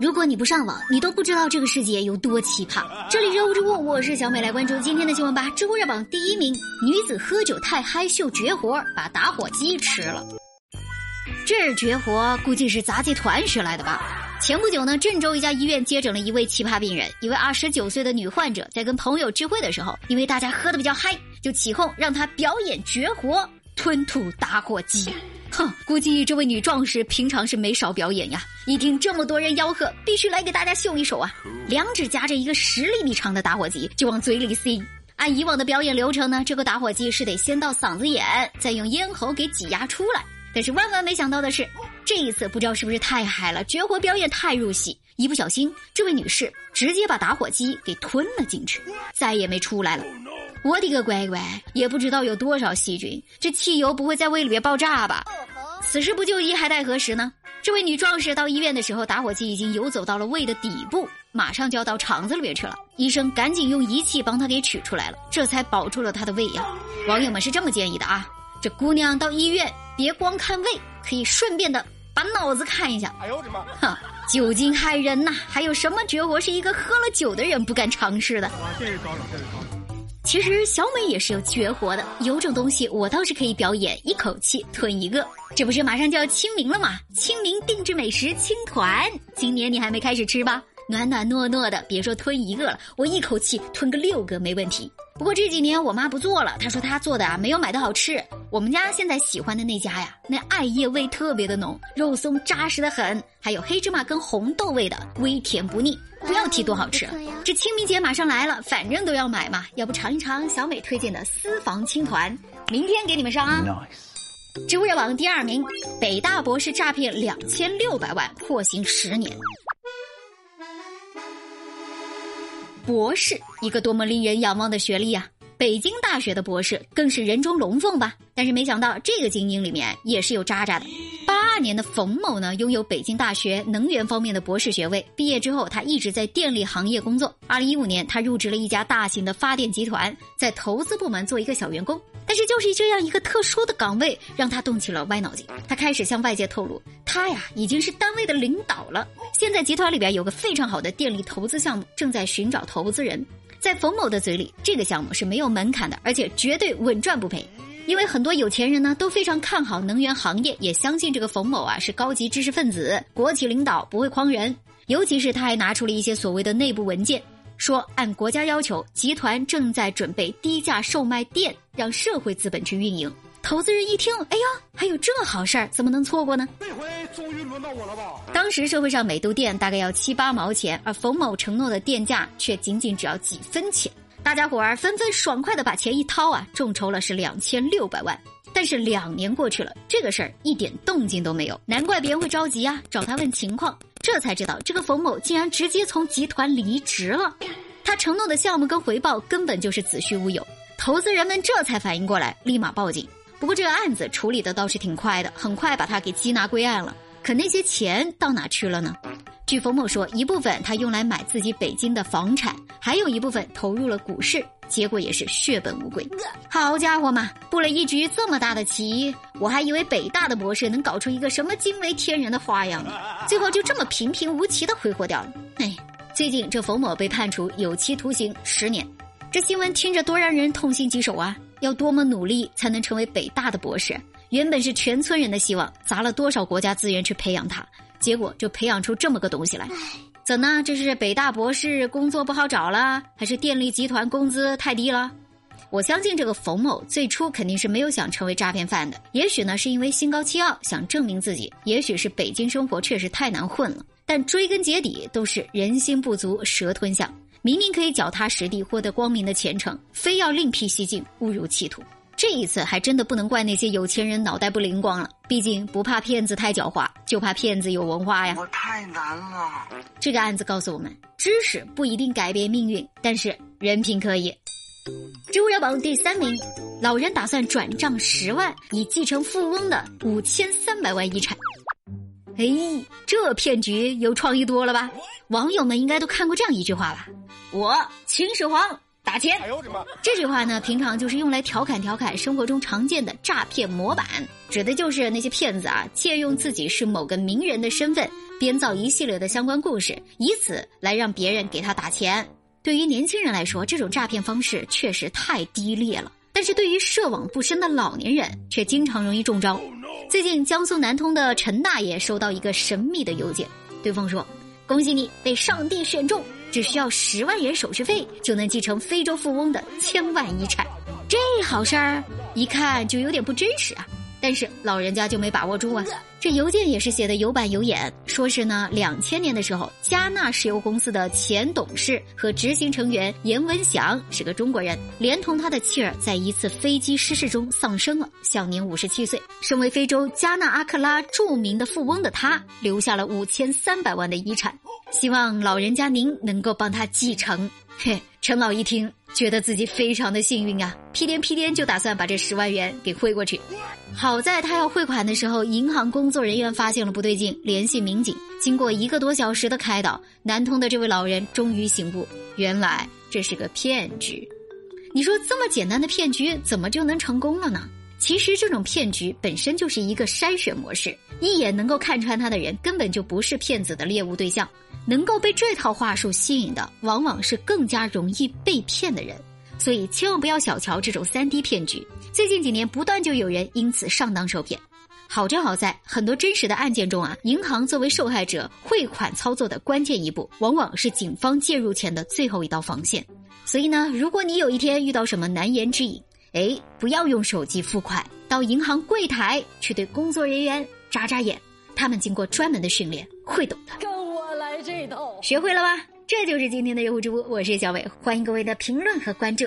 如果你不上网，你都不知道这个世界有多奇葩。这里是物之物，我是小美，来关注今天的新闻吧。知乎热榜第一名：女子喝酒太嗨秀绝活，把打火机吃了。这绝活估计是杂技团学来的吧？前不久呢，郑州一家医院接诊了一位奇葩病人，一位二十九岁的女患者，在跟朋友聚会的时候，因为大家喝的比较嗨，就起哄让她表演绝活——吞吐打火机。哼，估计这位女壮士平常是没少表演呀。一听这么多人吆喝，必须来给大家秀一手啊！两指夹着一个十厘米长的打火机，就往嘴里塞。按以往的表演流程呢，这个打火机是得先到嗓子眼，再用咽喉给挤压出来。但是万万没想到的是，这一次不知道是不是太嗨了，绝活表演太入戏，一不小心，这位女士直接把打火机给吞了进去，再也没出来了。我的个乖乖，也不知道有多少细菌，这汽油不会在胃里面爆炸吧？此时不就医还待何时呢？这位女壮士到医院的时候，打火机已经游走到了胃的底部，马上就要到肠子里面去了。医生赶紧用仪器帮她给取出来了，这才保住了她的胃呀。网友们是这么建议的啊：这姑娘到医院别光看胃，可以顺便的把脑子看一下。哎呦我的妈！哈，酒精害人呐，还有什么绝活是一个喝了酒的人不敢尝试的？这是高手，这是高了。其实小美也是有绝活的，有种东西我倒是可以表演，一口气吞一个。这不是马上就要清明了吗？清明定制美食青团，今年你还没开始吃吧？暖暖糯糯的，别说吞一个了，我一口气吞个六个没问题。不过这几年我妈不做了，她说她做的啊没有买的好吃。我们家现在喜欢的那家呀，那艾叶味特别的浓，肉松扎实的很，还有黑芝麻跟红豆味的，微甜不腻。不要提多好吃，这清明节马上来了，反正都要买嘛，要不尝一尝小美推荐的私房青团，明天给你们上啊。知乎热榜第二名，北大博士诈骗两千六百万，获刑十年。博士，一个多么令人仰望的学历啊！北京大学的博士更是人中龙凤吧？但是没想到这个精英里面也是有渣渣的。二年的冯某呢，拥有北京大学能源方面的博士学位。毕业之后，他一直在电力行业工作。二零一五年，他入职了一家大型的发电集团，在投资部门做一个小员工。但是，就是这样一个特殊的岗位，让他动起了歪脑筋。他开始向外界透露，他呀已经是单位的领导了。现在集团里边有个非常好的电力投资项目，正在寻找投资人。在冯某的嘴里，这个项目是没有门槛的，而且绝对稳赚不赔。因为很多有钱人呢都非常看好能源行业，也相信这个冯某啊是高级知识分子、国企领导，不会诓人。尤其是他还拿出了一些所谓的内部文件，说按国家要求，集团正在准备低价售卖电，让社会资本去运营。投资人一听，哎呀，还有这好事儿，怎么能错过呢？这回终于轮到我了吧？当时社会上每度电大概要七八毛钱，而冯某承诺的电价却仅仅只要几分钱。大家伙儿纷纷爽快的把钱一掏啊，众筹了是两千六百万。但是两年过去了，这个事儿一点动静都没有，难怪别人会着急啊，找他问情况。这才知道，这个冯某竟然直接从集团离职了。他承诺的项目跟回报根本就是子虚乌有。投资人们这才反应过来，立马报警。不过这个案子处理的倒是挺快的，很快把他给缉拿归案了。可那些钱到哪去了呢？据冯某说，一部分他用来买自己北京的房产，还有一部分投入了股市，结果也是血本无归。好家伙嘛，布了一局这么大的棋，我还以为北大的博士能搞出一个什么惊为天人的花样呢，最后就这么平平无奇的挥霍掉了。哎，最近这冯某被判处有期徒刑十年，这新闻听着多让人痛心疾首啊！要多么努力才能成为北大的博士？原本是全村人的希望，砸了多少国家资源去培养他？结果就培养出这么个东西来，怎呢？这是北大博士工作不好找了，还是电力集团工资太低了？我相信这个冯某最初肯定是没有想成为诈骗犯的，也许呢是因为心高气傲，想证明自己；也许是北京生活确实太难混了。但追根结底都是人心不足蛇吞象，明明可以脚踏实地获得光明的前程，非要另辟蹊径，误入歧途。这一次还真的不能怪那些有钱人脑袋不灵光了，毕竟不怕骗子太狡猾，就怕骗子有文化呀。我太难了。这个案子告诉我们，知识不一定改变命运，但是人品可以。知乎热榜第三名，老人打算转账十万以继承富翁的五千三百万遗产。哎，这骗局有创意多了吧？网友们应该都看过这样一句话吧？我秦始皇。打钱。哎呦我的妈这句话呢，平常就是用来调侃调侃生活中常见的诈骗模板，指的就是那些骗子啊，借用自己是某个名人的身份，编造一系列的相关故事，以此来让别人给他打钱。对于年轻人来说，这种诈骗方式确实太低劣了；但是对于涉网不深的老年人，却经常容易中招。最近，江苏南通的陈大爷收到一个神秘的邮件，对方说：“恭喜你被上帝选中，只需要十万元手续费就能继承非洲富翁的千万遗产。”这好事儿一看就有点不真实啊。但是老人家就没把握住啊！这邮件也是写的有板有眼，说是呢，两千年的时候，加纳石油公司的前董事和执行成员严文祥是个中国人，连同他的妻儿在一次飞机失事中丧生了，享年五十七岁。身为非洲加纳阿克拉著名的富翁的他，留下了五千三百万的遗产，希望老人家您能够帮他继承。嘿，陈老一听。觉得自己非常的幸运啊，屁颠屁颠就打算把这十万元给汇过去。好在他要汇款的时候，银行工作人员发现了不对劲，联系民警。经过一个多小时的开导，南通的这位老人终于醒悟，原来这是个骗局。你说这么简单的骗局怎么就能成功了呢？其实这种骗局本身就是一个筛选模式，一眼能够看穿他的人根本就不是骗子的猎物对象。能够被这套话术吸引的，往往是更加容易被骗的人，所以千万不要小瞧这种三 D 骗局。最近几年，不断就有人因此上当受骗。好就好在很多真实的案件中啊，银行作为受害者汇款操作的关键一步，往往是警方介入前的最后一道防线。所以呢，如果你有一天遇到什么难言之隐，哎，不要用手机付款，到银行柜台去对工作人员眨眨眼，他们经过专门的训练，会懂的。这套学会了吧？这就是今天的用户直播，我是小伟，欢迎各位的评论和关注。